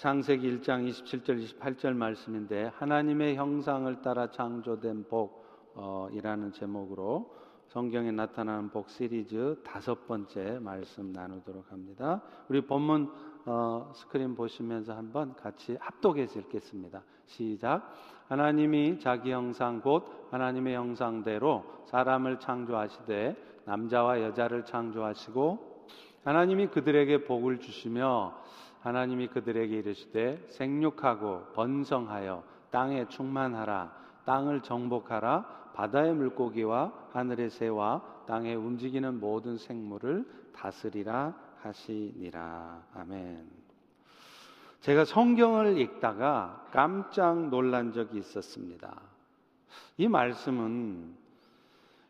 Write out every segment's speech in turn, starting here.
창세기 1장 27절 28절 말씀인데 하나님의 형상을 따라 창조된 복이라는 제목으로 성경에 나타나는 복 시리즈 다섯 번째 말씀 나누도록 합니다. 우리 본문 어, 스크린 보시면서 한번 같이 합독해서 읽겠습니다. 시작. 하나님이 자기 형상 곧 하나님의 형상대로 사람을 창조하시되 남자와 여자를 창조하시고 하나님이 그들에게 복을 주시며 하나님이 그들에게 이르시되 생육하고 번성하여 땅에 충만하라 땅을 정복하라 바다의 물고기와 하늘의 새와 땅에 움직이는 모든 생물을 다스리라 하시니라. 아멘. 제가 성경을 읽다가 깜짝 놀란 적이 있었습니다. 이 말씀은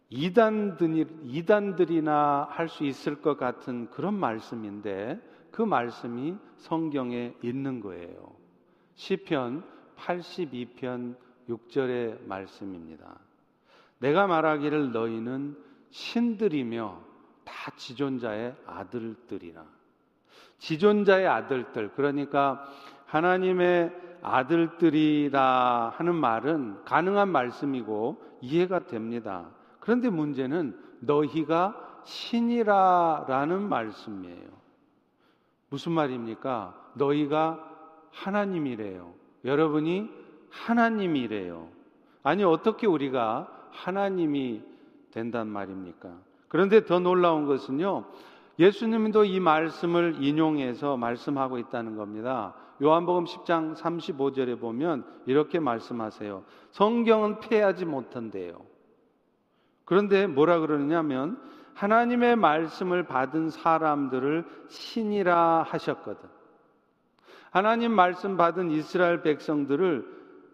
이단들이, 이단들이나 할 수 있을 것 같은 그런 말씀인데 그 말씀이 성경에 있는 거예요. 시편 82편 6절의 말씀입니다. 내가 말하기를 너희는 신들이며 다 지존자의 아들들이라. 지존자의 아들들, 그러니까 하나님의 아들들이라 하는 말은 가능한 말씀이고 이해가 됩니다. 그런데 문제는 너희가 신이라라는 말씀이에요. 무슨 말입니까? 너희가 하나님이래요. 여러분이 하나님이래요. 아니, 어떻게 우리가 하나님이 된단 말입니까? 그런데 더 놀라운 것은요, 예수님도 이 말씀을 인용해서 말씀하고 있다는 겁니다. 요한복음 10장 35절에 보면 이렇게 말씀하세요. 성경은 피하지 못한대요. 그런데 뭐라 그러느냐면 하나님의 말씀을 받은 사람들을 신이라 하셨거든. 하나님 말씀 받은 이스라엘 백성들을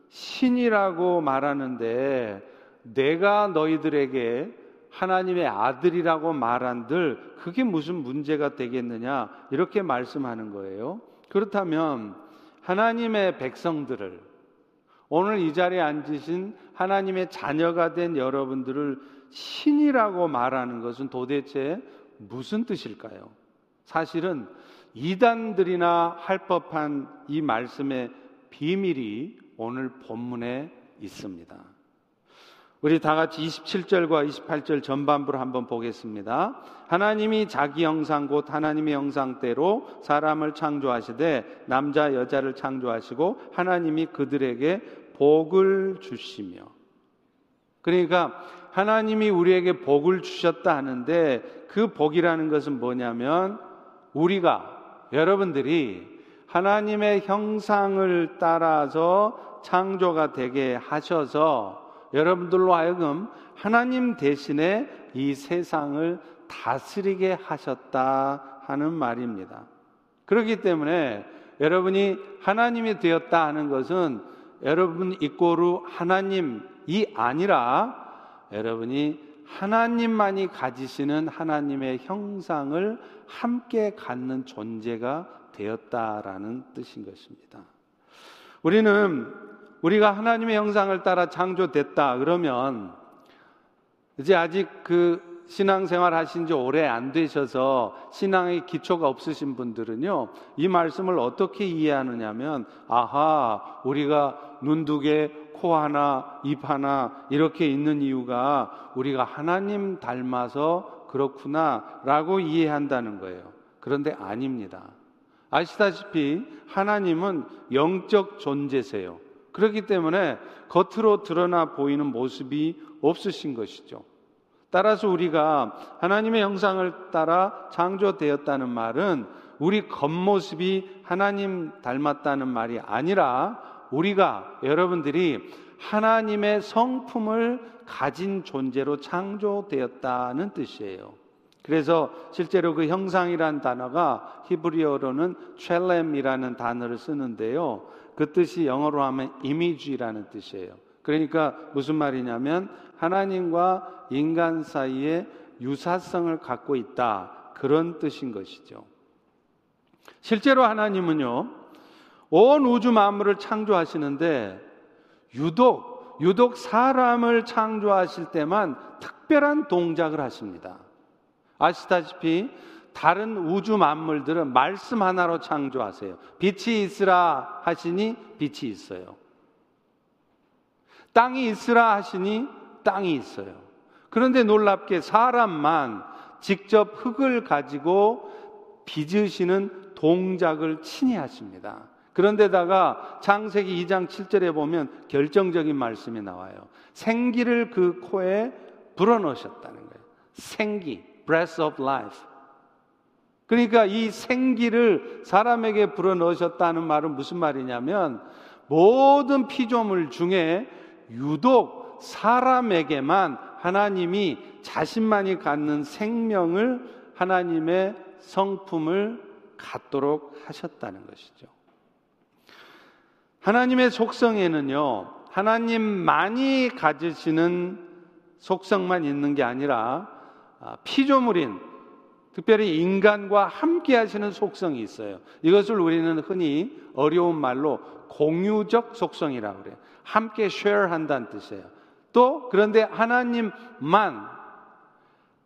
신이라고 말하는데 내가 너희들에게 하나님의 아들이라고 말한들 그게 무슨 문제가 되겠느냐 이렇게 말씀하는 거예요. 그렇다면 하나님의 백성들을 오늘 이 자리에 앉으신 하나님의 자녀가 된 여러분들을 신이라고 말하는 것은 도대체 무슨 뜻일까요? 사실은 이단들이나 할 법한 이 말씀의 비밀이 오늘 본문에 있습니다. 우리 다 같이 27절과 28절 전반부를 한번 보겠습니다. 하나님이 자기 형상 곧 하나님의 형상대로 사람을 창조하시되 남자 여자를 창조하시고 하나님이 그들에게 복을 주시며 그러니까 하나님이 우리에게 복을 주셨다 하는데 그 복이라는 것은 뭐냐면 우리가 여러분들이 하나님의 형상을 따라서 창조가 되게 하셔서 여러분들로 하여금 하나님 대신에 이 세상을 다스리게 하셨다 하는 말입니다. 그렇기 때문에 여러분이 하나님이 되었다 하는 것은 여러분 이꼬르 하나님이 아니라 여러분이 하나님만이 가지시는 하나님의 형상을 함께 갖는 존재가 되었다라는 뜻인 것입니다. 우리는 우리가 하나님의 형상을 따라 창조됐다 그러면 이제 아직 그 신앙생활 하신 지 오래 안 되셔서 신앙의 기초가 없으신 분들은요, 이 말씀을 어떻게 이해하느냐면, 아하, 우리가 눈두 개, 코 하나, 입 하나, 이렇게 있는 이유가 우리가 하나님 닮아서 그렇구나, 라고 이해한다는 거예요. 그런데 아닙니다. 아시다시피 하나님은 영적 존재세요. 그렇기 때문에 겉으로 드러나 보이는 모습이 없으신 것이죠. 따라서 우리가 하나님의 형상을 따라 창조되었다는 말은 우리 겉모습이 하나님 닮았다는 말이 아니라 우리가 여러분들이 하나님의 성품을 가진 존재로 창조되었다는 뜻이에요. 그래서 실제로 그 형상이란 단어가 히브리어로는 첼렘이라는 단어를 쓰는데요. 그 뜻이 영어로 하면 이미지라는 뜻이에요. 그러니까 무슨 말이냐면 하나님과 인간 사이에 유사성을 갖고 있다. 그런 뜻인 것이죠. 실제로 하나님은요, 온 우주 만물을 창조하시는데 유독, 유독 사람을 창조하실 때만 특별한 동작을 하십니다. 아시다시피 다른 우주 만물들은 말씀 하나로 창조하세요. 빛이 있으라 하시니 빛이 있어요. 땅이 있으라 하시니 땅이 있어요. 그런데 놀랍게 사람만 직접 흙을 가지고 빚으시는 동작을 친히 하십니다. 그런데다가 창세기 2장 7절에 보면 결정적인 말씀이 나와요. 생기를 그 코에 불어넣으셨다는 거예요. 생기, breath of life. 그러니까 이 생기를 사람에게 불어넣으셨다는 말은 무슨 말이냐면 모든 피조물 중에 유독 사람에게만 하나님이 자신만이 갖는 생명을 하나님의 성품을 갖도록 하셨다는 것이죠. 하나님의 속성에는요, 하나님만이 가지시는 속성만 있는 게 아니라 아, 피조물인 특별히 인간과 함께 하시는 속성이 있어요. 이것을 우리는 흔히 어려운 말로 공유적 속성이라고 그래요. 함께 share 한다는 뜻이에요. 또 그런데 하나님만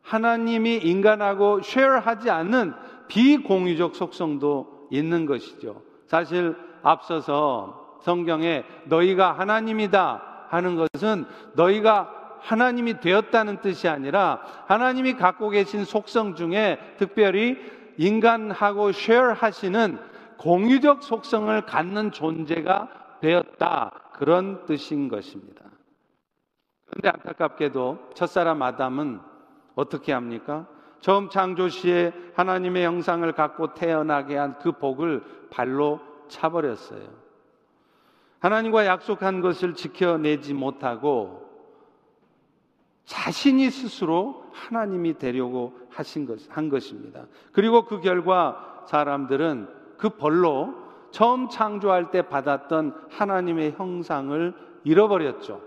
하나님이 인간하고 share 하지 않는 비공유적 속성도 있는 것이죠. 사실 앞서서 성경에 너희가 하나님이다 하는 것은 너희가 하나님이 되었다는 뜻이 아니라 하나님이 갖고 계신 속성 중에 특별히 인간하고 쉐어 하시는 공유적 속성을 갖는 존재가 되었다. 그런 뜻인 것입니다. 그런데 안타깝게도 첫사람 아담은 어떻게 합니까? 처음 창조 시에 하나님의 형상을 갖고 태어나게 한 그 복을 발로 차버렸어요. 하나님과 약속한 것을 지켜내지 못하고 자신이 스스로 하나님이 되려고 하신 것, 한 것입니다. 그리고 그 결과 사람들은 그 벌로 처음 창조할 때 받았던 하나님의 형상을 잃어버렸죠.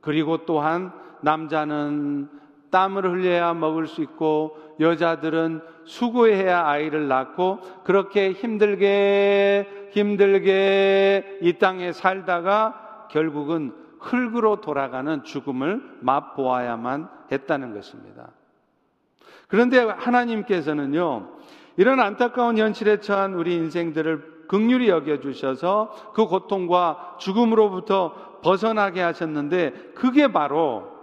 그리고 또한 남자는 땀을 흘려야 먹을 수 있고 여자들은 수고해야 아이를 낳고 그렇게 힘들게 힘들게 이 땅에 살다가 결국은 흙으로 돌아가는 죽음을 맛보아야만 했다는 것입니다. 그런데 하나님께서는요, 이런 안타까운 현실에 처한 우리 인생들을 극률히 여겨주셔서 그 고통과 죽음으로부터 벗어나게 하셨는데 그게 바로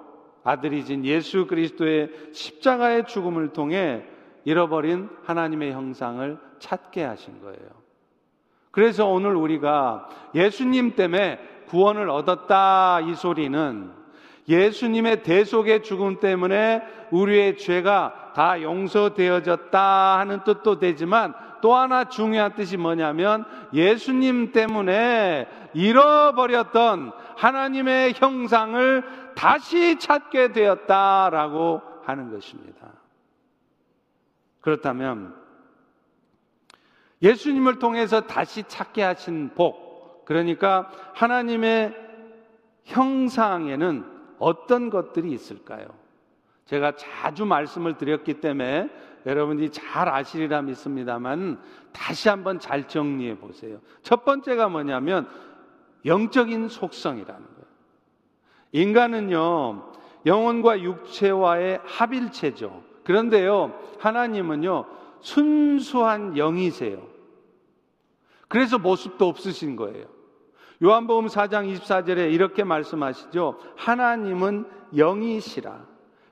아들이신 예수 그리스도의 십자가의 죽음을 통해 잃어버린 하나님의 형상을 찾게 하신 거예요. 그래서 오늘 우리가 예수님 때문에 구원을 얻었다 이 소리는 예수님의 대속의 죽음 때문에 우리의 죄가 다 용서되어졌다 하는 뜻도 되지만 또 하나 중요한 뜻이 뭐냐면 예수님 때문에 잃어버렸던 하나님의 형상을 다시 찾게 되었다라고 하는 것입니다. 그렇다면 예수님을 통해서 다시 찾게 하신 복, 그러니까 하나님의 형상에는 어떤 것들이 있을까요? 제가 자주 말씀을 드렸기 때문에 여러분들이 잘 아시리라 믿습니다만 다시 한번 잘 정리해 보세요. 첫 번째가 뭐냐면 영적인 속성이라는. 인간은요, 영혼과 육체와의 합일체죠. 그런데요, 하나님은요, 순수한 영이세요. 그래서 모습도 없으신 거예요. 요한복음 4장 24절에 이렇게 말씀하시죠. 하나님은 영이시라.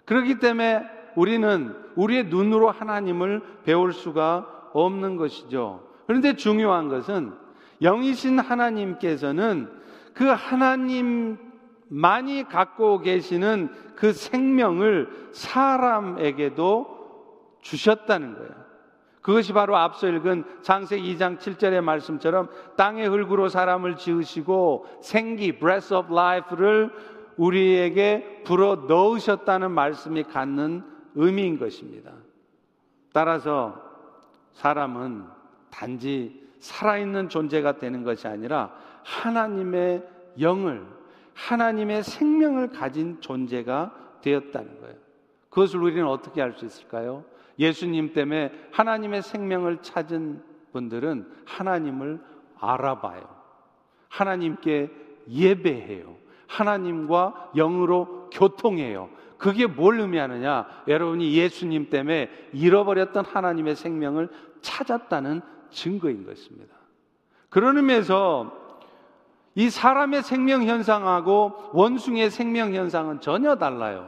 그렇기 때문에 우리는 우리의 눈으로 하나님을 배울 수가 없는 것이죠. 그런데 중요한 것은 영이신 하나님께서는 그 하나님 만이 갖고 계시는 그 생명을 사람에게도 주셨다는 거예요. 그것이 바로 앞서 읽은 창세기 2장 7절의 말씀처럼 땅의 흙으로 사람을 지으시고 생기, breath of life를 우리에게 불어 넣으셨다는 말씀이 갖는 의미인 것입니다. 따라서 사람은 단지 살아있는 존재가 되는 것이 아니라 하나님의 영을, 하나님의 생명을 가진 존재가 되었다는 거예요. 그것을 우리는 어떻게 할수 있을까요? 예수님 때문에 하나님의 생명을 찾은 분들은 하나님을 알아봐요. 하나님께 예배해요. 하나님과 영으로 교통해요. 그게 뭘 의미하느냐? 여러분이 예수님 때문에 잃어버렸던 하나님의 생명을 찾았다는 증거인 것입니다. 그런 의미에서 이 사람의 생명 현상하고 원숭이의 생명 현상은 전혀 달라요.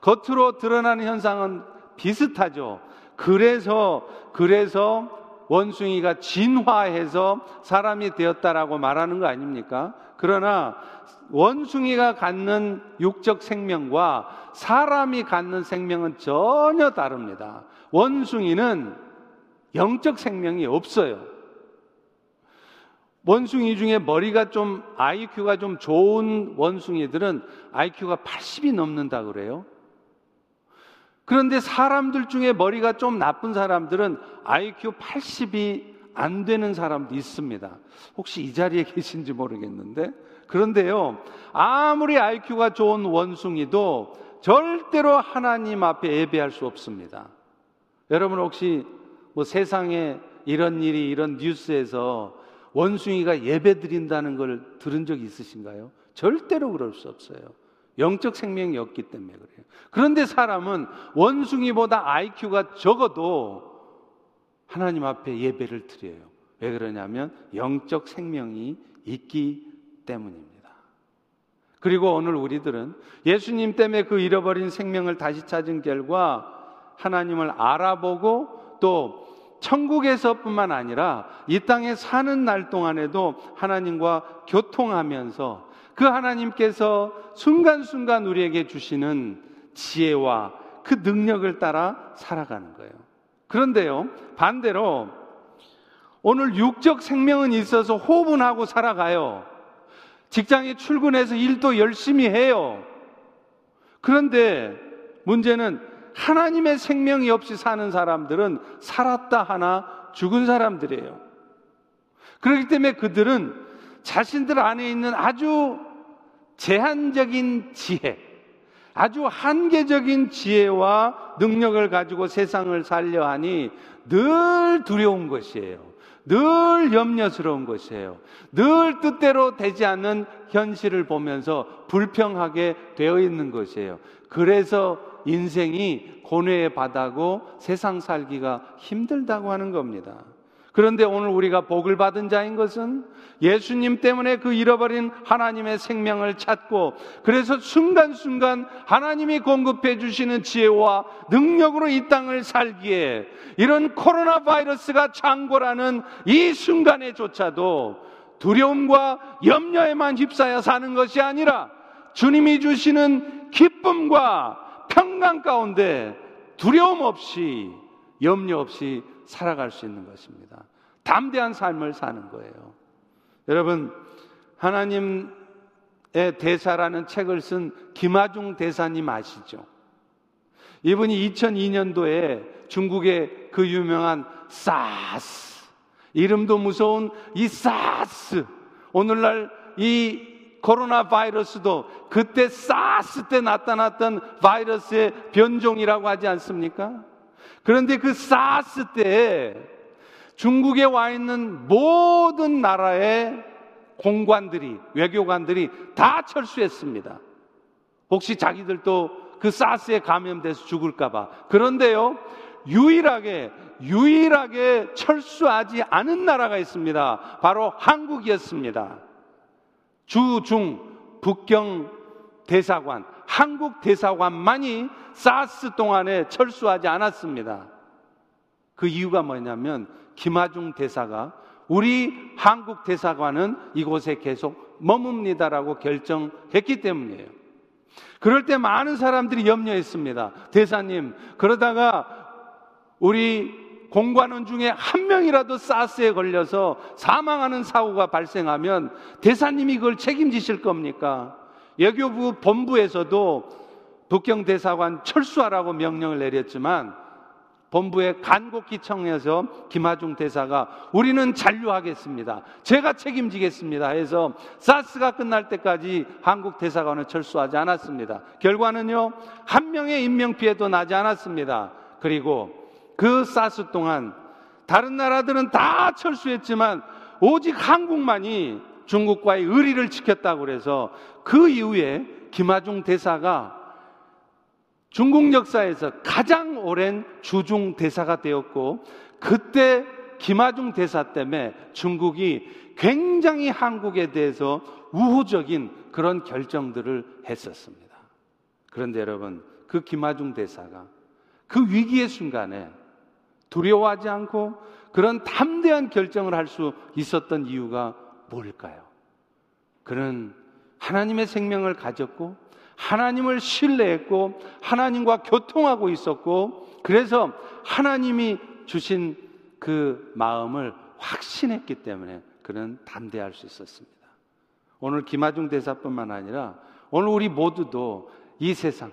겉으로 드러나는 현상은 비슷하죠. 그래서 그래서 원숭이가 진화해서 사람이 되었다라고 말하는 거 아닙니까? 그러나 원숭이가 갖는 육적 생명과 사람이 갖는 생명은 전혀 다릅니다. 원숭이는 영적 생명이 없어요. 원숭이 중에 머리가 좀 IQ가 좀 좋은 원숭이들은 IQ가 80이 넘는다 그래요. 그런데 사람들 중에 머리가 좀 나쁜 사람들은 IQ 80이 안 되는 사람도 있습니다. 혹시 이 자리에 계신지 모르겠는데. 그런데요, 아무리 IQ가 좋은 원숭이도 절대로 하나님 앞에 예배할 수 없습니다. 여러분 혹시 뭐 세상에 이런 일이 이런 뉴스에서 원숭이가 예배 드린다는 걸 들은 적 있으신가요? 절대로 그럴 수 없어요. 영적 생명이 없기 때문에 그래요. 그런데 사람은 원숭이보다 IQ가 적어도 하나님 앞에 예배를 드려요. 왜 그러냐면 영적 생명이 있기 때문입니다. 그리고 오늘 우리들은 예수님 때문에 그 잃어버린 생명을 다시 찾은 결과 하나님을 알아보고 또 천국에서뿐만 아니라 이 땅에 사는 날 동안에도 하나님과 교통하면서 그 하나님께서 순간순간 우리에게 주시는 지혜와 그 능력을 따라 살아가는 거예요. 그런데요, 반대로 오늘 육적 생명은 있어서 호분하고 살아가요. 직장에 출근해서 일도 열심히 해요. 그런데 문제는 하나님의 생명이 없이 사는 사람들은 살았다 하나 죽은 사람들이에요. 그렇기 때문에 그들은 자신들 안에 있는 아주 제한적인 지혜, 아주 한계적인 지혜와 능력을 가지고 세상을 살려 하니 늘 두려운 것이에요. 늘 염려스러운 것이에요. 늘 뜻대로 되지 않는 현실을 보면서 불평하게 되어 있는 것이에요. 그래서 인생이 고뇌의 바다고 세상 살기가 힘들다고 하는 겁니다. 그런데 오늘 우리가 복을 받은 자인 것은 예수님 때문에 그 잃어버린 하나님의 생명을 찾고 그래서 순간순간 하나님이 공급해 주시는 지혜와 능력으로 이 땅을 살기에 이런 코로나 바이러스가 창궐하는 이 순간에조차도 두려움과 염려에만 휩싸여 사는 것이 아니라 주님이 주시는 기쁨과 평강 가운데 두려움 없이 염려 없이 살아갈 수 있는 것입니다. 담대한 삶을 사는 거예요. 여러분, 하나님의 대사라는 책을 쓴 김하중 대사님 아시죠? 이분이 2002년도에 중국의 그 유명한 사스, 이름도 무서운 이 사스, 오늘날 이 코로나 바이러스도 그때 사스 때 나타났던 바이러스의 변종이라고 하지 않습니까? 그런데 그 사스 때 중국에 와 있는 모든 나라의 공관들이, 외교관들이 다 철수했습니다. 혹시 자기들도 그 사스에 감염돼서 죽을까봐. 그런데요, 유일하게, 유일하게 철수하지 않은 나라가 있습니다. 바로 한국이었습니다. 주, 중, 북경 대사관, 한국 대사관만이 사스 동안에 철수하지 않았습니다. 그 이유가 뭐냐면 김하중 대사가 우리 한국 대사관은 이곳에 계속 머뭅니다라고 결정했기 때문이에요. 그럴 때 많은 사람들이 염려했습니다. 대사님, 그러다가 우리 공관원 중에 한 명이라도 사스에 걸려서 사망하는 사고가 발생하면 대사님이 그걸 책임지실 겁니까? 외교부 본부에서도 북경 대사관 철수하라고 명령을 내렸지만 본부에 간곡히 청해서 김하중 대사가 우리는 잔류하겠습니다. 제가 책임지겠습니다. 해서 사스가 끝날 때까지 한국 대사관을 철수하지 않았습니다. 결과는요, 한 명의 인명피해도 나지 않았습니다. 그리고 그 사스 동안 다른 나라들은 다 철수했지만 오직 한국만이 중국과의 의리를 지켰다고 그래서 그 이후에 김하중 대사가 중국 역사에서 가장 오랜 주중 대사가 되었고 그때 김하중 대사 때문에 중국이 굉장히 한국에 대해서 우호적인 그런 결정들을 했었습니다. 그런데 여러분, 그 김하중 대사가 그 위기의 순간에 두려워하지 않고 그런 담대한 결정을 할 수 있었던 이유가 뭘까요? 그는 하나님의 생명을 가졌고 하나님을 신뢰했고 하나님과 교통하고 있었고 그래서 하나님이 주신 그 마음을 확신했기 때문에 그는 담대할 수 있었습니다. 오늘 김하중 대사뿐만 아니라 오늘 우리 모두도 이 세상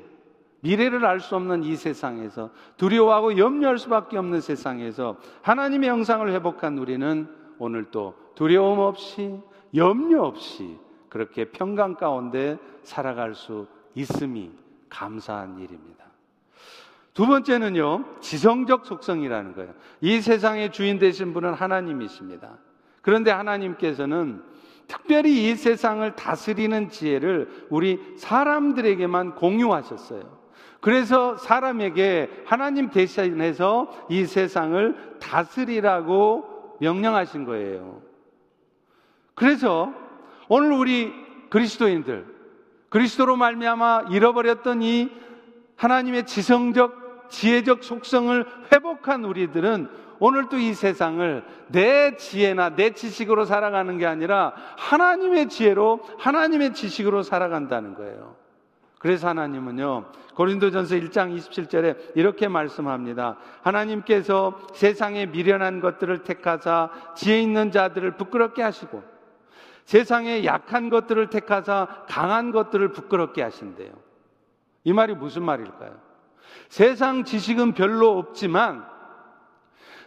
미래를 알 수 없는 이 세상에서 두려워하고 염려할 수밖에 없는 세상에서 하나님의 영상을 회복한 우리는 오늘 또 두려움 없이 염려 없이 그렇게 평강 가운데 살아갈 수 있음이 감사한 일입니다. 두 번째는요, 지성적 속성이라는 거예요. 이 세상의 주인 되신 분은 하나님이십니다. 그런데 하나님께서는 특별히 이 세상을 다스리는 지혜를 우리 사람들에게만 공유하셨어요. 그래서 사람에게 하나님 대신해서 이 세상을 다스리라고 명령하신 거예요. 그래서 오늘 우리 그리스도인들 그리스도로 말미암아 잃어버렸던 이 하나님의 지성적 지혜적 속성을 회복한 우리들은 오늘도 이 세상을 내 지혜나 내 지식으로 살아가는 게 아니라 하나님의 지혜로 하나님의 지식으로 살아간다는 거예요. 그래서 하나님은요, 고린도전서 1장 27절에 이렇게 말씀합니다. 하나님께서 세상에 미련한 것들을 택하사 지혜 있는 자들을 부끄럽게 하시고 세상에 약한 것들을 택하사 강한 것들을 부끄럽게 하신대요. 이 말이 무슨 말일까요? 세상 지식은 별로 없지만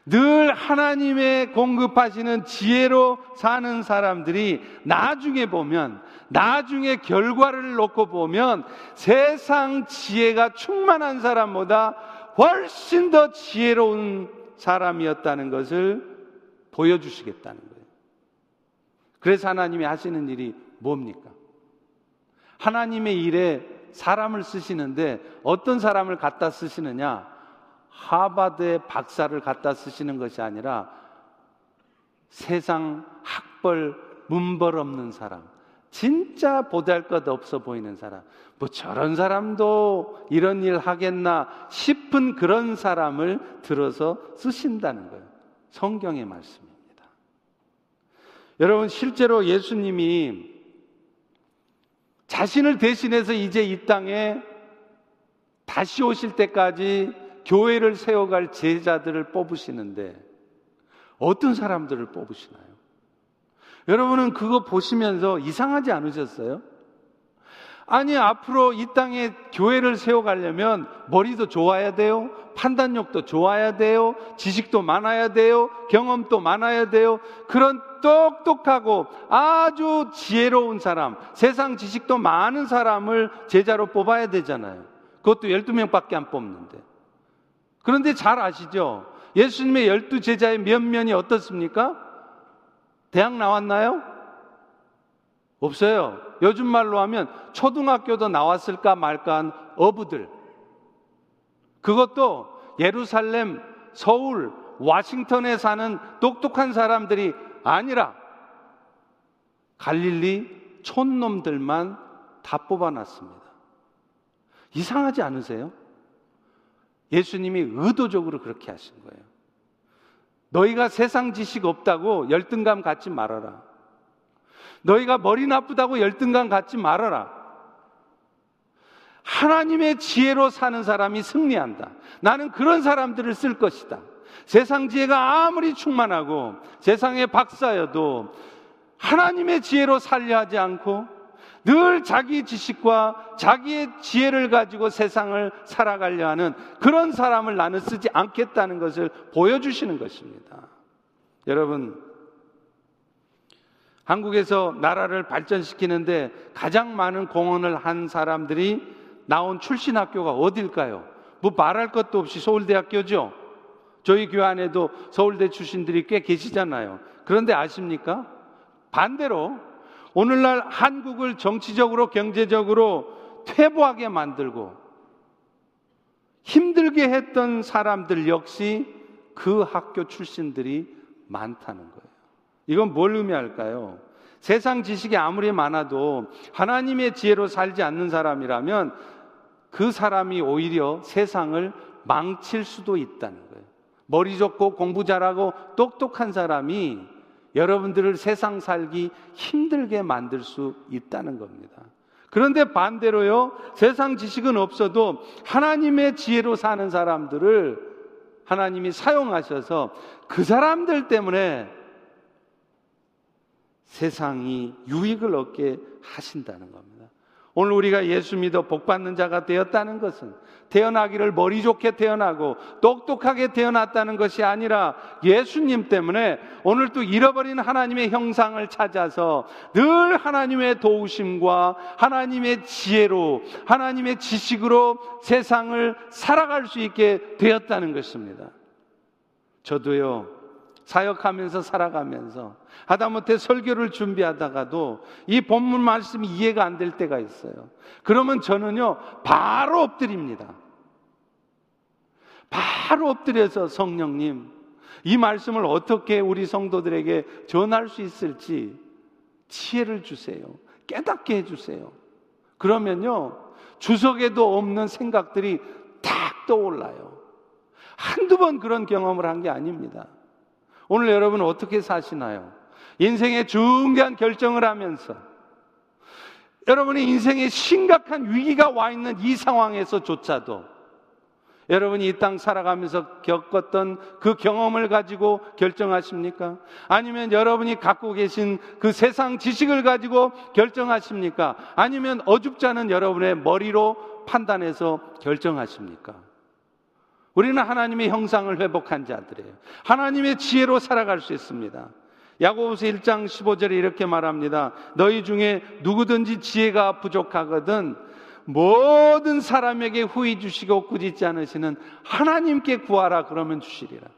늘 하나님의 공급하시는 지혜로 사는 사람들이 나중에 보면, 나중에 결과를 놓고 보면 세상 지혜가 충만한 사람보다 훨씬 더 지혜로운 사람이었다는 것을 보여주시겠다는 거예요. 그래서 하나님이 하시는 일이 뭡니까? 하나님의 일에 사람을 쓰시는데 어떤 사람을 갖다 쓰시느냐? 하바드의 박사를 갖다 쓰시는 것이 아니라 세상 학벌, 문벌 없는 사람, 진짜 보잘 것 없어 보이는 사람, 뭐 저런 사람도 이런 일 하겠나 싶은 그런 사람을 들어서 쓰신다는 거예요. 성경의 말씀입니다. 여러분, 실제로 예수님이 자신을 대신해서 이제 이 땅에 다시 오실 때까지 교회를 세워갈 제자들을 뽑으시는데 어떤 사람들을 뽑으시나요? 여러분은 그거 보시면서 이상하지 않으셨어요? 아니, 앞으로 이 땅에 교회를 세워가려면 머리도 좋아야 돼요. 판단력도 좋아야 돼요. 지식도 많아야 돼요. 경험도 많아야 돼요. 그런 똑똑하고 아주 지혜로운 사람, 세상 지식도 많은 사람을 제자로 뽑아야 되잖아요. 그것도 12명 밖에 안 뽑는데. 그런데 잘 아시죠? 예수님의 열두 제자의 면면이 어떻습니까? 대학 나왔나요? 없어요. 요즘 말로 하면 초등학교도 나왔을까 말까 한 어부들. 그것도 예루살렘, 서울, 와싱턴에 사는 똑똑한 사람들이 아니라 갈릴리 촌놈들만 다 뽑아놨습니다. 이상하지 않으세요? 예수님이 의도적으로 그렇게 하신 거예요. 너희가 세상 지식 없다고 열등감 갖지 말아라. 너희가 머리 나쁘다고 열등감 갖지 말아라. 하나님의 지혜로 사는 사람이 승리한다. 나는 그런 사람들을 쓸 것이다. 세상 지혜가 아무리 충만하고 세상의 박사여도 하나님의 지혜로 살려 하지 않고 늘 자기 지식과 자기의 지혜를 가지고 세상을 살아가려 하는 그런 사람을 나는 쓰지 않겠다는 것을 보여주시는 것입니다. 여러분, 한국에서 나라를 발전시키는데 가장 많은 공헌을 한 사람들이 나온 출신 학교가 어딜까요? 뭐 말할 것도 없이 서울대학교죠. 저희 교회 안에도 서울대 출신들이 꽤 계시잖아요. 그런데 아십니까? 반대로 오늘날 한국을 정치적으로 경제적으로 퇴보하게 만들고 힘들게 했던 사람들 역시 그 학교 출신들이 많다는 거예요. 이건 뭘 의미할까요? 세상 지식이 아무리 많아도 하나님의 지혜로 살지 않는 사람이라면 그 사람이 오히려 세상을 망칠 수도 있다는 거예요. 머리 좋고 공부 잘하고 똑똑한 사람이 여러분들을 세상 살기 힘들게 만들 수 있다는 겁니다. 그런데 반대로요, 세상 지식은 없어도 하나님의 지혜로 사는 사람들을 하나님이 사용하셔서 그 사람들 때문에 세상이 유익을 얻게 하신다는 겁니다. 오늘 우리가 예수 믿어 복 받는 자가 되었다는 것은 태어나기를 머리 좋게 태어나고 똑똑하게 태어났다는 것이 아니라 예수님 때문에 오늘 또 잃어버린 하나님의 형상을 찾아서 늘 하나님의 도우심과 하나님의 지혜로 하나님의 지식으로 세상을 살아갈 수 있게 되었다는 것입니다. 저도요, 사역하면서 살아가면서 하다못해 설교를 준비하다가도 이 본문 말씀이 이해가 안 될 때가 있어요. 그러면 저는요, 바로 엎드립니다. 바로 엎드려서 성령님, 이 말씀을 어떻게 우리 성도들에게 전할 수 있을지 지혜를 주세요. 깨닫게 해주세요. 그러면요, 주석에도 없는 생각들이 탁 떠올라요. 한두 번 그런 경험을 한 게 아닙니다. 오늘 여러분 어떻게 사시나요? 인생의 중대한 결정을 하면서 여러분의 인생에 심각한 위기가 와 있는 이 상황에서조차도 여러분이 이 땅 살아가면서 겪었던 그 경험을 가지고 결정하십니까? 아니면 여러분이 갖고 계신 그 세상 지식을 가지고 결정하십니까? 아니면 어줍잖은 여러분의 머리로 판단해서 결정하십니까? 우리는 하나님의 형상을 회복한 자들이에요. 하나님의 지혜로 살아갈 수 있습니다. 야고보서 1장 15절에 이렇게 말합니다. 너희 중에 누구든지 지혜가 부족하거든 모든 사람에게 후히 주시고 꾸짖지 않으시는 하나님께 구하라 그러면 주시리라.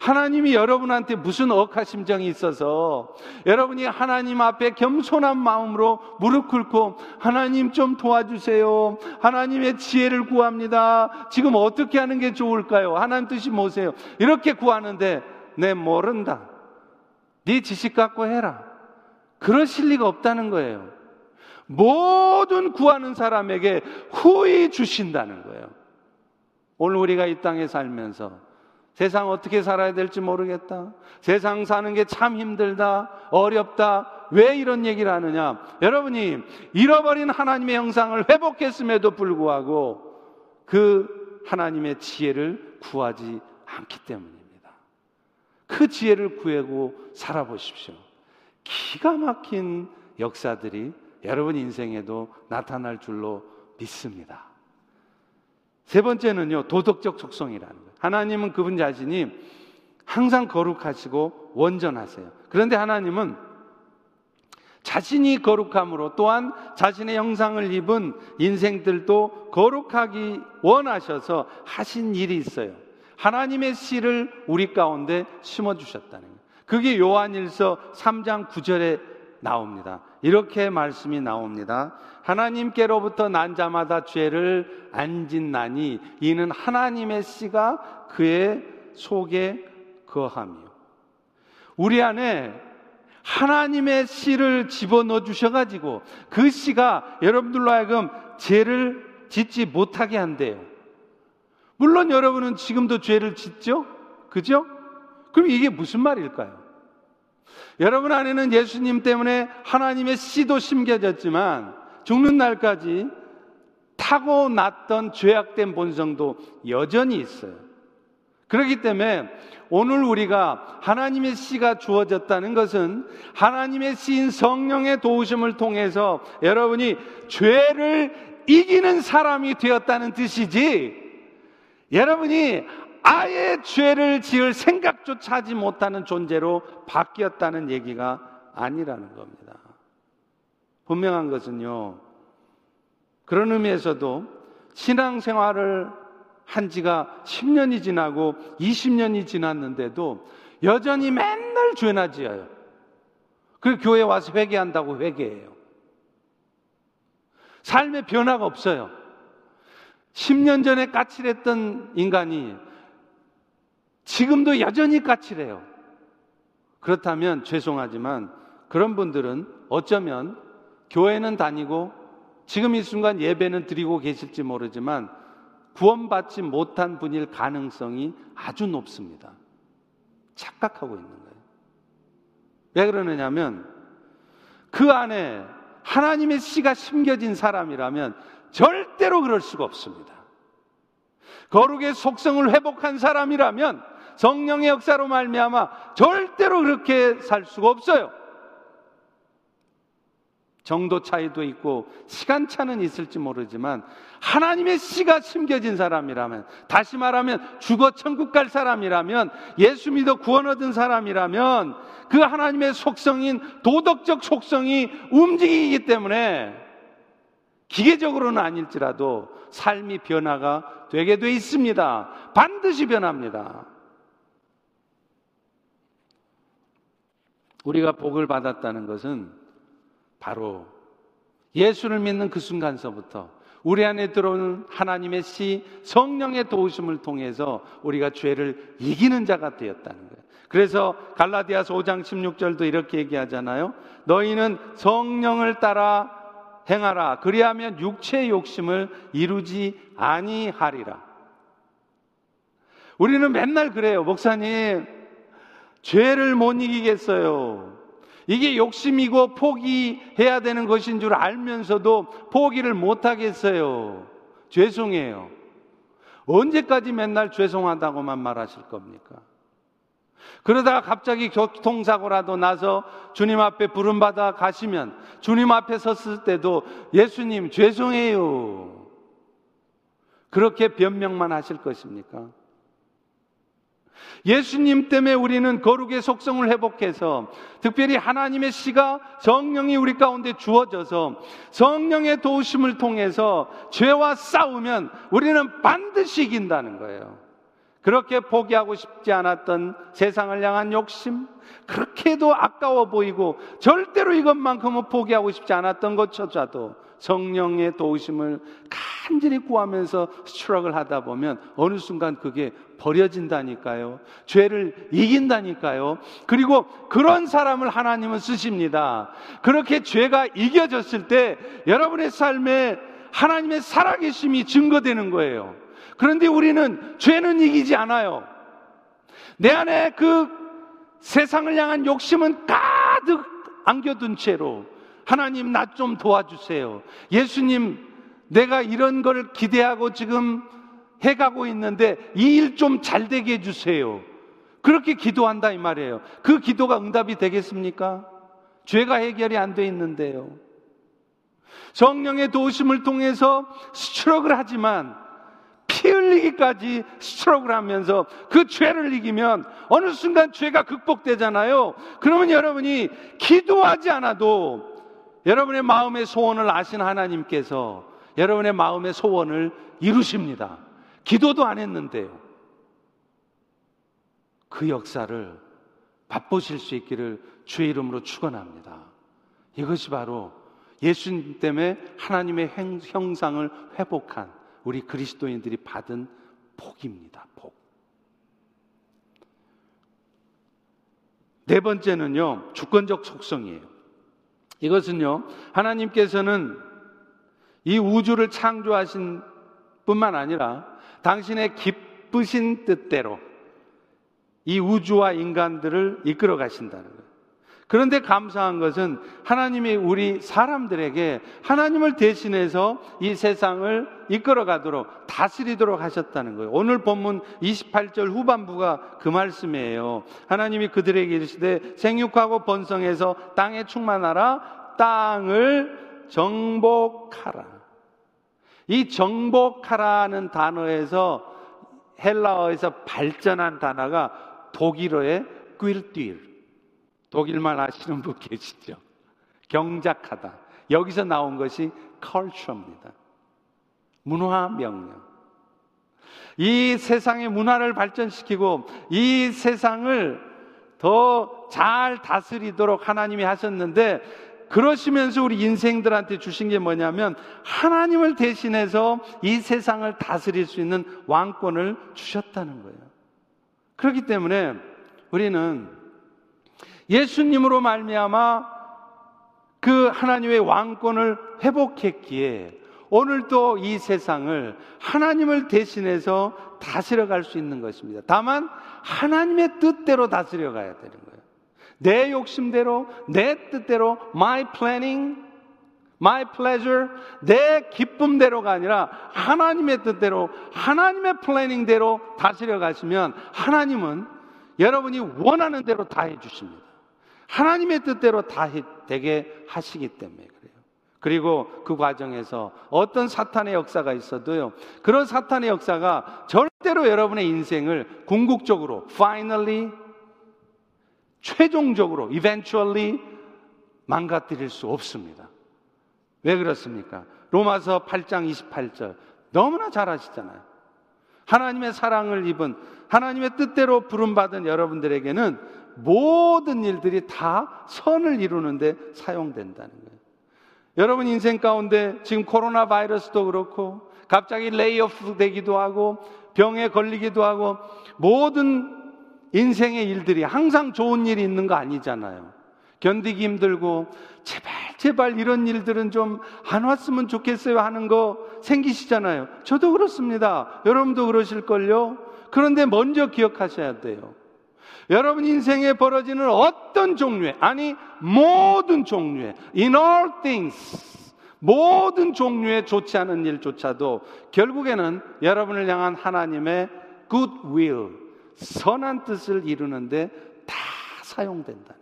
하나님이 여러분한테 무슨 억하심정이 있어서 여러분이 하나님 앞에 겸손한 마음으로 무릎 꿇고 하나님 좀 도와주세요. 하나님의 지혜를 구합니다. 지금 어떻게 하는 게 좋을까요? 하나님 뜻이 뭐세요? 이렇게 구하는데 내 모른다. 네 지식 갖고 해라. 그러실 리가 없다는 거예요. 모든 구하는 사람에게 후히 주신다는 거예요. 오늘 우리가 이 땅에 살면서 세상 어떻게 살아야 될지 모르겠다. 세상 사는 게 참 힘들다. 어렵다. 왜 이런 얘기를 하느냐? 여러분이 잃어버린 하나님의 형상을 회복했음에도 불구하고 그 하나님의 지혜를 구하지 않기 때문입니다. 그 지혜를 구하고 살아보십시오. 기가 막힌 역사들이 여러분 인생에도 나타날 줄로 믿습니다. 세 번째는요, 도덕적 속성이라는 거예요. 하나님은 그분 자신이 항상 거룩하시고 원전하세요. 그런데 하나님은 자신이 거룩함으로 또한 자신의 형상을 입은 인생들도 거룩하기 원하셔서 하신 일이 있어요. 하나님의 씨를 우리 가운데 심어 주셨다는 거예요. 그게 요한일서 3장 9절에 나옵니다. 이렇게 말씀이 나옵니다. 하나님께로부터 난 자마다 죄를 안 짓나니 이는 하나님의 씨가 그의 속에 거하며 우리 안에 하나님의 씨를 집어넣어 주셔가지고 그 씨가 여러분들로 하여금 죄를 짓지 못하게 한대요. 물론 여러분은 지금도 죄를 짓죠? 그죠? 그럼 이게 무슨 말일까요? 여러분 안에는 예수님 때문에 하나님의 씨도 심겨졌지만 죽는 날까지 타고 났던 죄악된 본성도 여전히 있어요. 그렇기 때문에 오늘 우리가 하나님의 씨가 주어졌다는 것은 하나님의 씨인 성령의 도우심을 통해서 여러분이 죄를 이기는 사람이 되었다는 뜻이지 여러분이 아예 죄를 지을 생각조차 하지 못하는 존재로 바뀌었다는 얘기가 아니라는 겁니다. 분명한 것은요, 그런 의미에서도 신앙생활을 한 지가 10년이 지나고 20년이 지났는데도 여전히 맨날 죄나 지어요. 그 교회 와서 회개한다고 회개해요. 삶의 변화가 없어요. 10년 전에 까칠했던 인간이 지금도 여전히 까칠해요. 그렇다면 죄송하지만 그런 분들은 어쩌면 교회는 다니고 지금 이 순간 예배는 드리고 계실지 모르지만 구원받지 못한 분일 가능성이 아주 높습니다. 착각하고 있는 거예요. 왜 그러느냐면 그 안에 하나님의 씨가 심겨진 사람이라면 절대로 그럴 수가 없습니다. 거룩의 속성을 회복한 사람이라면 성령의 역사로 말미암아 절대로 그렇게 살 수가 없어요. 정도 차이도 있고 시간 차는 있을지 모르지만 하나님의 씨가 심겨진 사람이라면 다시 말하면 죽어 천국 갈 사람이라면 예수 믿어 구원 얻은 사람이라면 그 하나님의 속성인 도덕적 속성이 움직이기 때문에 기계적으로는 아닐지라도 삶이 변화가 되게 돼 있습니다. 반드시 변합니다. 우리가 복을 받았다는 것은 바로 예수를 믿는 그 순간서부터 우리 안에 들어오는 하나님의 시 성령의 도우심을 통해서 우리가 죄를 이기는 자가 되었다는 거예요. 그래서 갈라디아서 5장 16절도 이렇게 얘기하잖아요. 너희는 성령을 따라 행하라. 그리하면 육체의 욕심을 이루지 아니하리라. 우리는 맨날 그래요. 목사님, 죄를 못 이기겠어요. 이게 욕심이고 포기해야 되는 것인 줄 알면서도 포기를 못 하겠어요. 죄송해요. 언제까지 맨날 죄송하다고만 말하실 겁니까? 그러다가 갑자기 교통사고라도 나서 주님 앞에 부름받아 가시면 주님 앞에 섰을 때도 예수님 죄송해요. 그렇게 변명만 하실 것입니까? 예수님 때문에 우리는 거룩의 속성을 회복해서 특별히 하나님의 씨가 성령이 우리 가운데 주어져서 성령의 도우심을 통해서 죄와 싸우면 우리는 반드시 이긴다는 거예요. 그렇게 포기하고 싶지 않았던 세상을 향한 욕심, 그렇게도 아까워 보이고 절대로 이것만큼은 포기하고 싶지 않았던 것조차도 성령의 도우심을 간절히 구하면서 수락을 하다 보면 어느 순간 그게 버려진다니까요. 죄를 이긴다니까요. 그리고 그런 사람을 하나님은 쓰십니다. 그렇게 죄가 이겨졌을 때 여러분의 삶에 하나님의 살아계심이 증거되는 거예요. 그런데 우리는 죄는 이기지 않아요. 내 안에 그 세상을 향한 욕심은 가득 안겨둔 채로 하나님 나 좀 도와주세요. 예수님 내가 이런 걸 기대하고 지금 해가고 있는데 이 일 좀 잘 되게 해주세요. 그렇게 기도한다 이 말이에요. 그 기도가 응답이 되겠습니까? 죄가 해결이 안 돼 있는데요. 성령의 도우심을 통해서 스트럭을 하지만 피 흘리기까지 스트럭을 하면서 그 죄를 이기면 어느 순간 죄가 극복되잖아요. 그러면 여러분이 기도하지 않아도 여러분의 마음의 소원을 아신 하나님께서 여러분의 마음의 소원을 이루십니다. 기도도 안 했는데요. 그 역사를 맛보실 수 있기를 주의 이름으로 축원합니다. 이것이 바로 예수님 때문에 하나님의 형상을 회복한 우리 그리스도인들이 받은 복입니다. 복. 네 번째는요, 주권적 속성이에요. 이것은요, 하나님께서는 이 우주를 창조하신 뿐만 아니라 당신의 기쁘신 뜻대로 이 우주와 인간들을 이끌어 가신다는 거예요. 그런데 감사한 것은 하나님이 우리 사람들에게 하나님을 대신해서 이 세상을 이끌어 가도록 다스리도록 하셨다는 거예요. 오늘 본문 28절 후반부가 그 말씀이에요. 하나님이 그들에게 이르시되 생육하고 번성해서 땅에 충만하라 땅을 정복하라. 이 정복하라는 단어에서 헬라어에서 발전한 단어가 독일어의 꿀띠 독일말 아시는 분 계시죠? 경작하다. 여기서 나온 것이 컬처입니다. 문화 명령. 이 세상의 문화를 발전시키고 이 세상을 더 잘 다스리도록 하나님이 하셨는데 그러시면서 우리 인생들한테 주신 게 뭐냐면 하나님을 대신해서 이 세상을 다스릴 수 있는 왕권을 주셨다는 거예요. 그렇기 때문에 우리는 예수님으로 말미암아 그 하나님의 왕권을 회복했기에 오늘도 이 세상을 하나님을 대신해서 다스려 갈 수 있는 것입니다. 다만 하나님의 뜻대로 다스려 가야 되는 거예요. 내 욕심대로, 내 뜻대로, my planning, my pleasure, 내 기쁨대로가 아니라 하나님의 뜻대로, 하나님의 플래닝대로 다스려 가시면 하나님은 여러분이 원하는 대로 다 해주십니다. 하나님의 뜻대로 다 되게 하시기 때문에 그래요. 그리고 그 과정에서 어떤 사탄의 역사가 있어도요, 그런 사탄의 역사가 절대로 여러분의 인생을 궁극적으로, finally, 최종적으로, eventually 망가뜨릴 수 없습니다. 왜 그렇습니까? 로마서 8장 28절. 너무나 잘 아시잖아요. 하나님의 사랑을 입은 하나님의 뜻대로 부름받은 여러분들에게는 모든 일들이 다 선을 이루는데 사용된다는 거예요. 여러분 인생 가운데 지금 코로나 바이러스도 그렇고 갑자기 레이오프 되기도 하고 병에 걸리기도 하고 모든 인생의 일들이 항상 좋은 일이 있는 거 아니잖아요. 견디기 힘들고 제발 제발 이런 일들은 좀 안 왔으면 좋겠어요 하는 거 생기시잖아요. 저도 그렇습니다. 여러분도 그러실걸요. 그런데 먼저 기억하셔야 돼요. 여러분 인생에 벌어지는 어떤 종류의 아니 모든 종류의 in all things 모든 종류의 좋지 않은 일조차도 결국에는 여러분을 향한 하나님의 good will 선한 뜻을 이루는데 다 사용된다.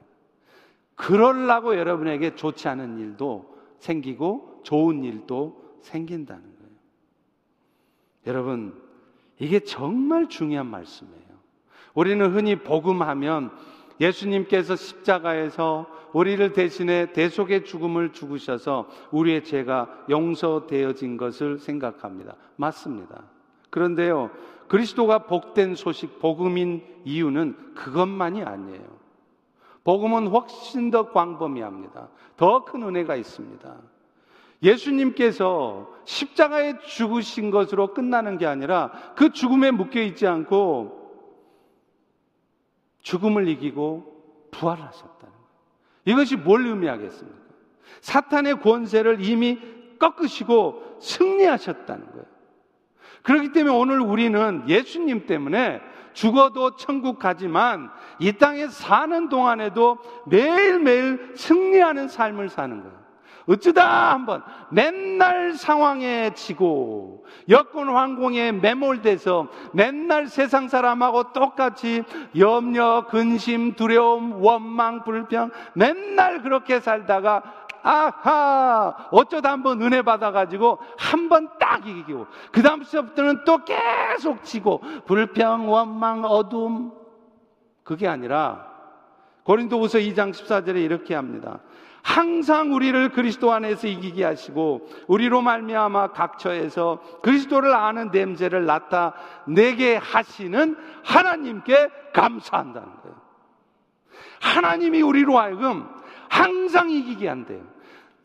그럴라고 여러분에게 좋지 않은 일도 생기고 좋은 일도 생긴다는 거예요. 여러분, 이게 정말 중요한 말씀이에요. 우리는 흔히 복음하면 예수님께서 십자가에서 우리를 대신해 대속의 죽음을 죽으셔서 우리의 죄가 용서되어진 것을 생각합니다. 맞습니다. 그런데요, 그리스도가 복된 소식, 복음인 이유는 그것만이 아니에요. 복음은 훨씬 더 광범위합니다. 더 큰 은혜가 있습니다. 예수님께서 십자가에 죽으신 것으로 끝나는 게 아니라 그 죽음에 묶여 있지 않고 죽음을 이기고 부활하셨다는 거예요. 이것이 뭘 의미하겠습니까? 사탄의 권세를 이미 꺾으시고 승리하셨다는 거예요. 그렇기 때문에 오늘 우리는 예수님 때문에 죽어도 천국 가지만 이 땅에 사는 동안에도 매일매일 승리하는 삶을 사는 거예요. 어쩌다 한번 맨날 상황에 지고 여건 황공에 매몰돼서 맨날 세상 사람하고 똑같이 염려, 근심, 두려움, 원망, 불평 맨날 그렇게 살다가 아하 어쩌다 한번 은혜 받아가지고 한 번 딱 이기고 그 다음부터는 또 계속 지고 불평, 원망, 어둠 그게 아니라 고린도후서 2장 14절에 이렇게 합니다. 항상 우리를 그리스도 안에서 이기게 하시고 우리로 말미암아 각처에서 그리스도를 아는 냄새를 나타내게 하시는 하나님께 감사한다는 거예요. 하나님이 우리로 하여금 항상 이기게 한대요.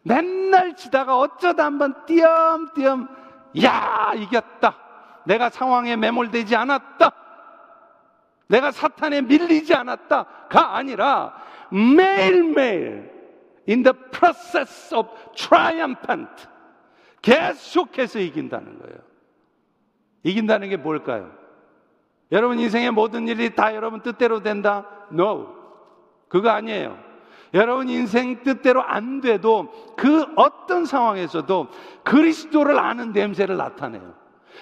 맨날 지다가 어쩌다 한번 띄엄띄엄 야 이겼다. 내가 상황에 매몰되지 않았다. 내가 사탄에 밀리지 않았다가 아니라 매일매일 in the process of triumphant. 계속해서 이긴다는 거예요. 이긴다는 게 뭘까요? 여러분 인생의 모든 일이 다 여러분 뜻대로 된다? No. 그거 아니에요. 여러분 인생 뜻대로 안 돼도 그 어떤 상황에서도 그리스도를 아는 냄새를 나타내요.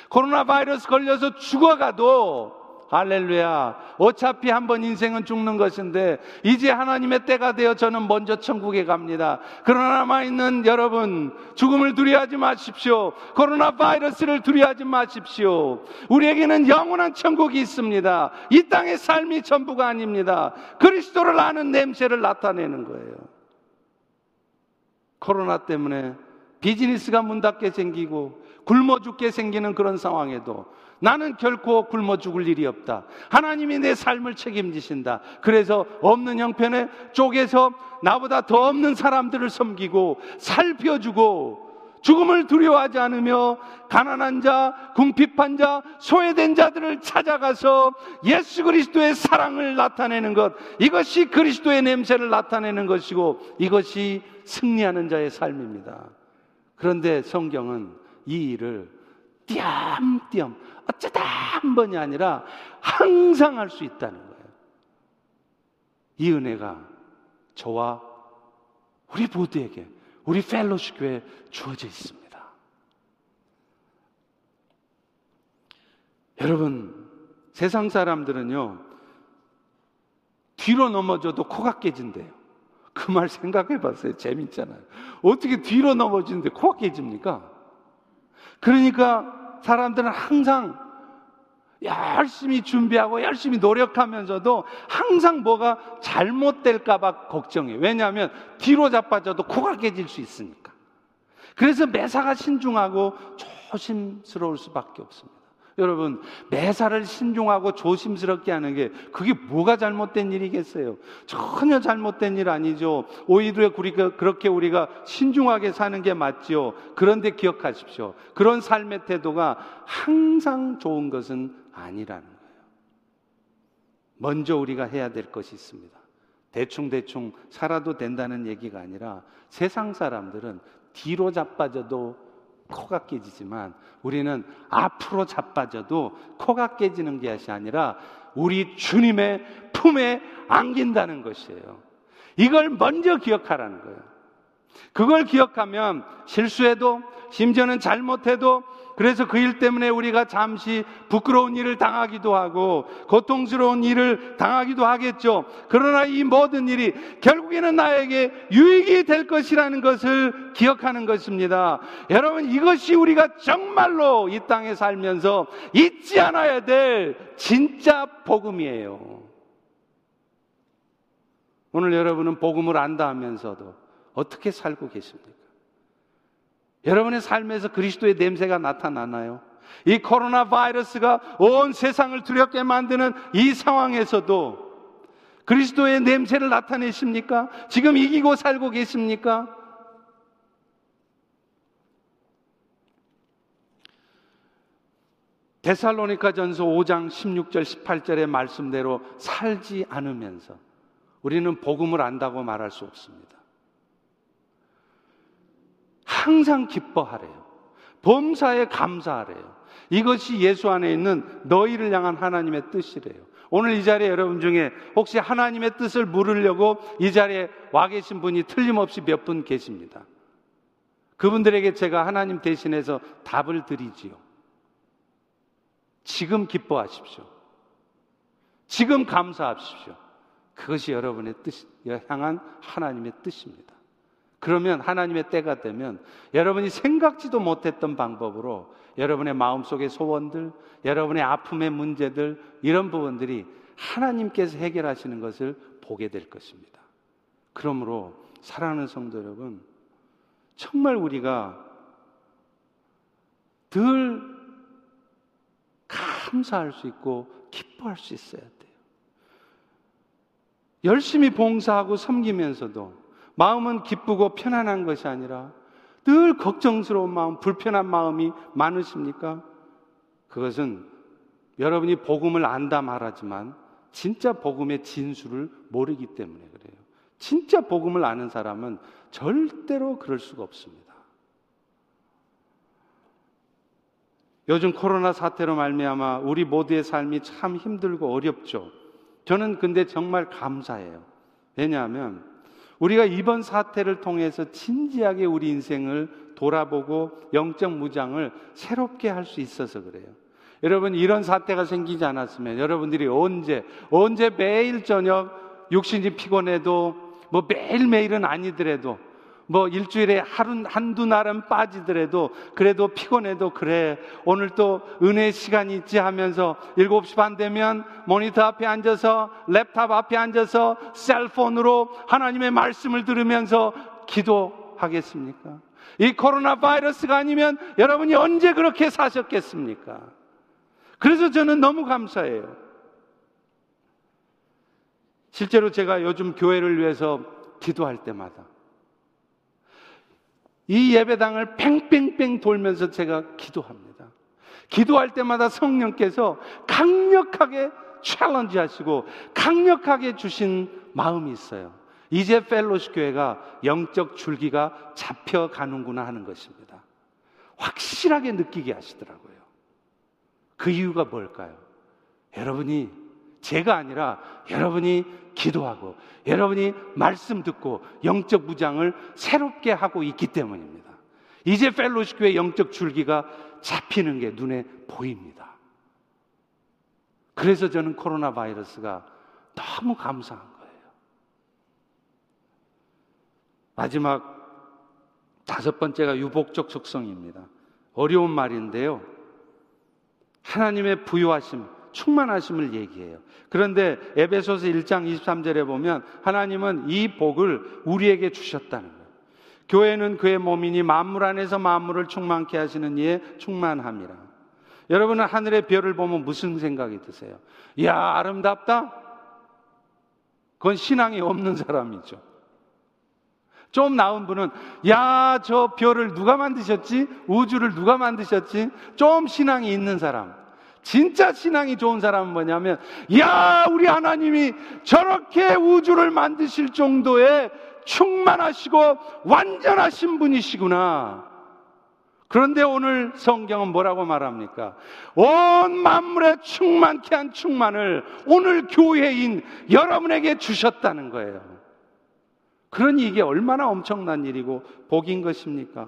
코로나 바이러스 걸려서 죽어가도 할렐루야. 어차피 한번 인생은 죽는 것인데, 이제 하나님의 때가 되어 저는 먼저 천국에 갑니다. 그러나 남아있는 여러분, 죽음을 두려워하지 마십시오. 코로나 바이러스를 두려워하지 마십시오. 우리에게는 영원한 천국이 있습니다. 이 땅의 삶이 전부가 아닙니다. 그리스도를 아는 냄새를 나타내는 거예요. 코로나 때문에 비즈니스가 문 닫게 생기고 굶어 죽게 생기는 그런 상황에도 나는 결코 굶어 죽을 일이 없다. 하나님이 내 삶을 책임지신다. 그래서 없는 형편에 쪼개서 나보다 더 없는 사람들을 섬기고 살펴주고 죽음을 두려워하지 않으며 가난한 자, 궁핍한 자, 소외된 자들을 찾아가서 예수 그리스도의 사랑을 나타내는 것, 이것이 그리스도의 냄새를 나타내는 것이고 이것이 승리하는 자의 삶입니다. 그런데 성경은 이 일을 띄엄띄엄 어쩌다 한 번이 아니라 항상 할 수 있다는 거예요. 이 은혜가 저와 우리 모두에게 우리 펠로시 교회에 주어져 있습니다. 여러분, 세상 사람들은요, 뒤로 넘어져도 코가 깨진대요. 그 말 생각해 봤어요. 재밌잖아요. 어떻게 뒤로 넘어지는데 코가 깨집니까? 그러니까 사람들은 항상 열심히 준비하고 열심히 노력하면서도 항상 뭐가 잘못될까봐 걱정해요. 왜냐하면 뒤로 자빠져도 코가 깨질 수 있으니까. 그래서 매사가 신중하고 조심스러울 수밖에 없습니다. 여러분, 매사를 신중하고 조심스럽게 하는 게 그게 뭐가 잘못된 일이겠어요? 전혀 잘못된 일 아니죠. 오히려 우리가 그렇게 우리가 신중하게 사는 게 맞지요. 그런데 기억하십시오. 그런 삶의 태도가 항상 좋은 것은 아니라는 거예요. 먼저 우리가 해야 될 것이 있습니다. 대충대충 살아도 된다는 얘기가 아니라 세상 사람들은 뒤로 자빠져도 코가 깨지지만 우리는 앞으로 자빠져도 코가 깨지는 것이 아니라 우리 주님의 품에 안긴다는 것이에요. 이걸 먼저 기억하라는 거예요. 그걸 기억하면 실수해도 심지어는 잘못해도 그래서 그 일 때문에 우리가 잠시 부끄러운 일을 당하기도 하고 고통스러운 일을 당하기도 하겠죠. 그러나 이 모든 일이 결국에는 나에게 유익이 될 것이라는 것을 기억하는 것입니다. 여러분 이것이 우리가 정말로 이 땅에 살면서 잊지 않아야 될 진짜 복음이에요. 오늘 여러분은 복음을 안다 하면서도 어떻게 살고 계십니까? 여러분의 삶에서 그리스도의 냄새가 나타나나요? 이 코로나 바이러스가 온 세상을 두렵게 만드는 이 상황에서도 그리스도의 냄새를 나타내십니까? 지금 이기고 살고 계십니까? 데살로니카 전서 5장 16절 18절의 말씀대로 살지 않으면서 우리는 복음을 안다고 말할 수 없습니다. 항상 기뻐하래요. 범사에 감사하래요. 이것이 예수 안에 있는 너희를 향한 하나님의 뜻이래요. 오늘 이 자리에 여러분 중에 혹시 하나님의 뜻을 물으려고 이 자리에 와 계신 분이 틀림없이 몇 분 계십니다. 그분들에게 제가 하나님 대신해서 답을 드리지요. 지금 기뻐하십시오. 지금 감사하십시오. 그것이 여러분의 뜻, 향한 하나님의 뜻입니다. 그러면 하나님의 때가 되면 여러분이 생각지도 못했던 방법으로 여러분의 마음속의 소원들, 여러분의 아픔의 문제들, 이런 부분들이 하나님께서 해결하시는 것을 보게 될 것입니다. 그러므로 사랑하는 성도 여러분, 정말 우리가 늘 감사할 수 있고 기뻐할 수 있어야 돼요. 열심히 봉사하고 섬기면서도 마음은 기쁘고 편안한 것이 아니라 늘 걱정스러운 마음, 불편한 마음이 많으십니까? 그것은 여러분이 복음을 안다 말하지만 진짜 복음의 진수를 모르기 때문에 그래요. 진짜 복음을 아는 사람은 절대로 그럴 수가 없습니다. 요즘 코로나 사태로 말미암아 우리 모두의 삶이 참 힘들고 어렵죠. 저는 근데 정말 감사해요. 왜냐하면 우리가 이번 사태를 통해서 진지하게 우리 인생을 돌아보고 영적 무장을 새롭게 할 수 있어서 그래요. 여러분 이런 사태가 생기지 않았으면 여러분들이 언제 언제 매일 저녁 육신이 피곤해도 뭐 매일매일은 아니더라도 뭐 일주일에 하루 한두 날은 빠지더라도 그래도 피곤해도 그래 오늘 또 은혜 시간이 있지 하면서 7시 반 되면 모니터 앞에 앉아서 랩탑 앞에 앉아서 cell phone으로 하나님의 말씀을 들으면서 기도하겠습니까? 이 코로나 바이러스가 아니면 여러분이 언제 그렇게 사셨겠습니까? 그래서 저는 너무 감사해요. 실제로 제가 요즘 교회를 위해서 기도할 때마다 이 예배당을 뺑뺑뺑 돌면서 제가 기도합니다. 기도할 때마다 성령께서 강력하게 챌린지 하시고 강력하게 주신 마음이 있어요. 이제 펠로시 교회가 영적 줄기가 잡혀가는구나 하는 것입니다. 확실하게 느끼게 하시더라고요. 그 이유가 뭘까요? 여러분이 제가 아니라 여러분이 기도하고 여러분이 말씀 듣고 영적 무장을 새롭게 하고 있기 때문입니다. 이제 펠로시 교회 영적 줄기가 잡히는 게 눈에 보입니다. 그래서 저는 코로나 바이러스가 너무 감사한 거예요. 마지막 다섯 번째가 유복적 속성입니다. 어려운 말인데요. 하나님의 부유하심, 충만하심을 얘기해요. 그런데 에베소서 1장 23절에 보면 하나님은 이 복을 우리에게 주셨다는 거예요. 교회는 그의 몸이니 만물 안에서 만물을 충만케 하시는 이에 충만함이라. 여러분은 하늘의 별을 보면 무슨 생각이 드세요? 이야, 아름답다? 그건 신앙이 없는 사람이죠. 좀 나은 분은, 야, 저 별을 누가 만드셨지? 우주를 누가 만드셨지? 좀 신앙이 있는 사람. 진짜 신앙이 좋은 사람은 뭐냐면, 야, 우리 하나님이 저렇게 우주를 만드실 정도의 충만하시고 완전하신 분이시구나. 그런데 오늘 성경은 뭐라고 말합니까? 온 만물에 충만케 한 충만을 오늘 교회인 여러분에게 주셨다는 거예요. 그러니 이게 얼마나 엄청난 일이고 복인 것입니까?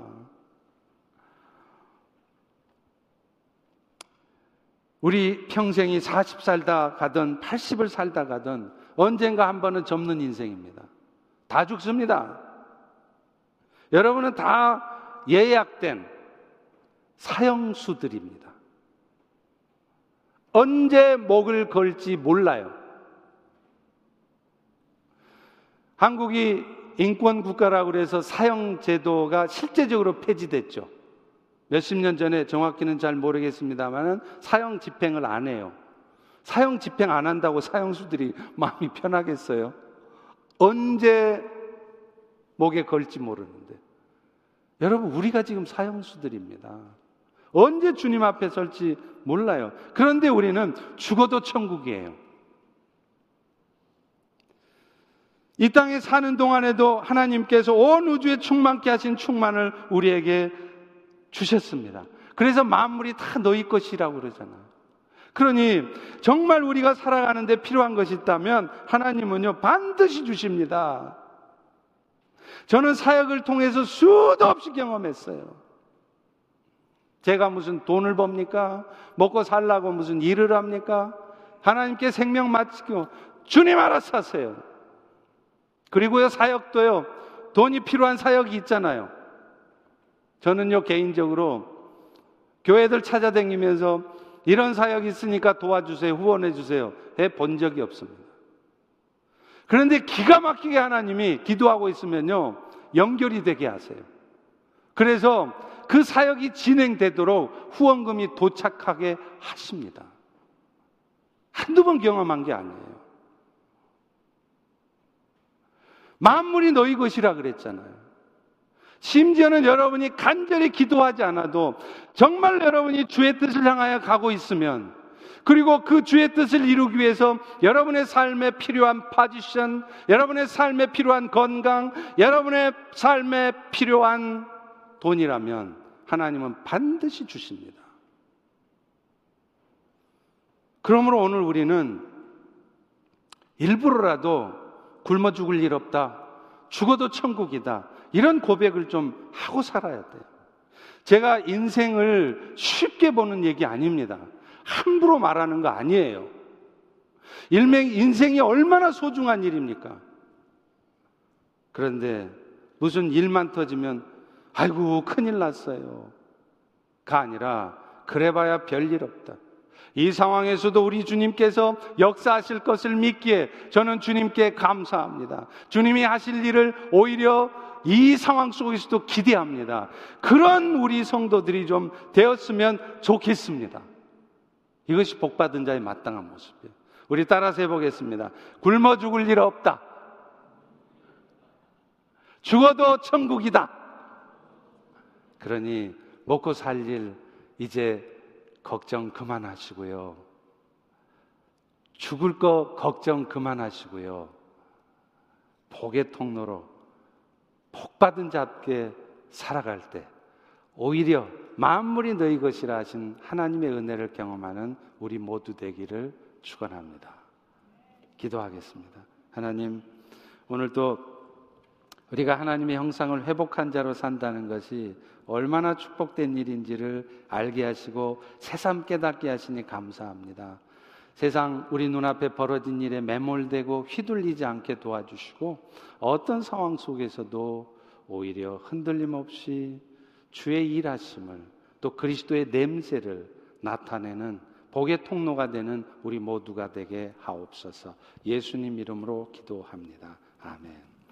우리 평생이 40 살다 가든 80을 살다 가든 언젠가 한 번은 접는 인생입니다. 다 죽습니다. 여러분은 다 예약된 사형수들입니다. 언제 목을 걸지 몰라요. 한국이 인권 국가라고 그래서 사형 제도가 실제적으로 폐지됐죠. 몇십 년 전에 정확히는 잘 모르겠습니다만은 사형 집행을 안 해요. 사형 집행 안 한다고 사형수들이 마음이 편하겠어요? 언제 목에 걸지 모르는데. 여러분, 우리가 지금 사형수들입니다. 언제 주님 앞에 설지 몰라요. 그런데 우리는 죽어도 천국이에요. 이 땅에 사는 동안에도 하나님께서 온 우주에 충만케 하신 충만을 우리에게 주셨습니다. 그래서 만물이 다 너희 것이라고 그러잖아요. 그러니 정말 우리가 살아가는데 필요한 것이 있다면 하나님은요 반드시 주십니다. 저는 사역을 통해서 수도 없이 경험했어요. 제가 무슨 돈을 법니까? 먹고 살라고 무슨 일을 합니까? 하나님께 생명 맡기고 주님 알아서 하세요. 그리고요 사역도요 돈이 필요한 사역이 있잖아요. 저는요, 개인적으로 교회들 찾아다니면서 이런 사역이 있으니까 도와주세요, 후원해주세요. 해 본 적이 없습니다. 그런데 기가 막히게 하나님이 기도하고 있으면요, 연결이 되게 하세요. 그래서 그 사역이 진행되도록 후원금이 도착하게 하십니다. 한두 번 경험한 게 아니에요. 만물이 너희 것이라 그랬잖아요. 심지어는 여러분이 간절히 기도하지 않아도 정말 여러분이 주의 뜻을 향하여 가고 있으면 그리고 그 주의 뜻을 이루기 위해서 여러분의 삶에 필요한 파지션, 여러분의 삶에 필요한 건강, 여러분의 삶에 필요한 돈이라면 하나님은 반드시 주십니다. 그러므로 오늘 우리는 일부러라도 굶어 죽을 일 없다. 죽어도 천국이다. 이런 고백을 좀 하고 살아야 돼요. 제가 인생을 쉽게 보는 얘기 아닙니다. 함부로 말하는 거 아니에요. 일명 인생이 얼마나 소중한 일입니까? 그런데 무슨 일만 터지면 아이고 큰일 났어요. 가 아니라 그래봐야 별일 없다. 이 상황에서도 우리 주님께서 역사하실 것을 믿기에 저는 주님께 감사합니다. 주님이 하실 일을 오히려 이 상황 속에서도 기대합니다. 그런 우리 성도들이 좀 되었으면 좋겠습니다. 이것이 복받은 자의 마땅한 모습이에요. 우리 따라서 해보겠습니다. 굶어 죽을 일 없다. 죽어도 천국이다. 그러니 먹고 살 일 이제 걱정 그만하시고요. 죽을 거 걱정 그만하시고요. 복의 통로로 복받은 자께 살아갈 때 오히려 만물이 너희 것이라 하신 하나님의 은혜를 경험하는 우리 모두 되기를 축원합니다. 기도하겠습니다. 하나님 오늘도 우리가 하나님의 형상을 회복한 자로 산다는 것이 얼마나 축복된 일인지를 알게 하시고 새삼 깨닫게 하시니 감사합니다. 세상 우리 눈앞에 벌어진 일에 매몰되고 휘둘리지 않게 도와주시고 어떤 상황 속에서도 오히려 흔들림 없이 주의 일하심을 또 그리스도의 냄새를 나타내는 복의 통로가 되는 우리 모두가 되게 하옵소서 예수님 이름으로 기도합니다. 아멘.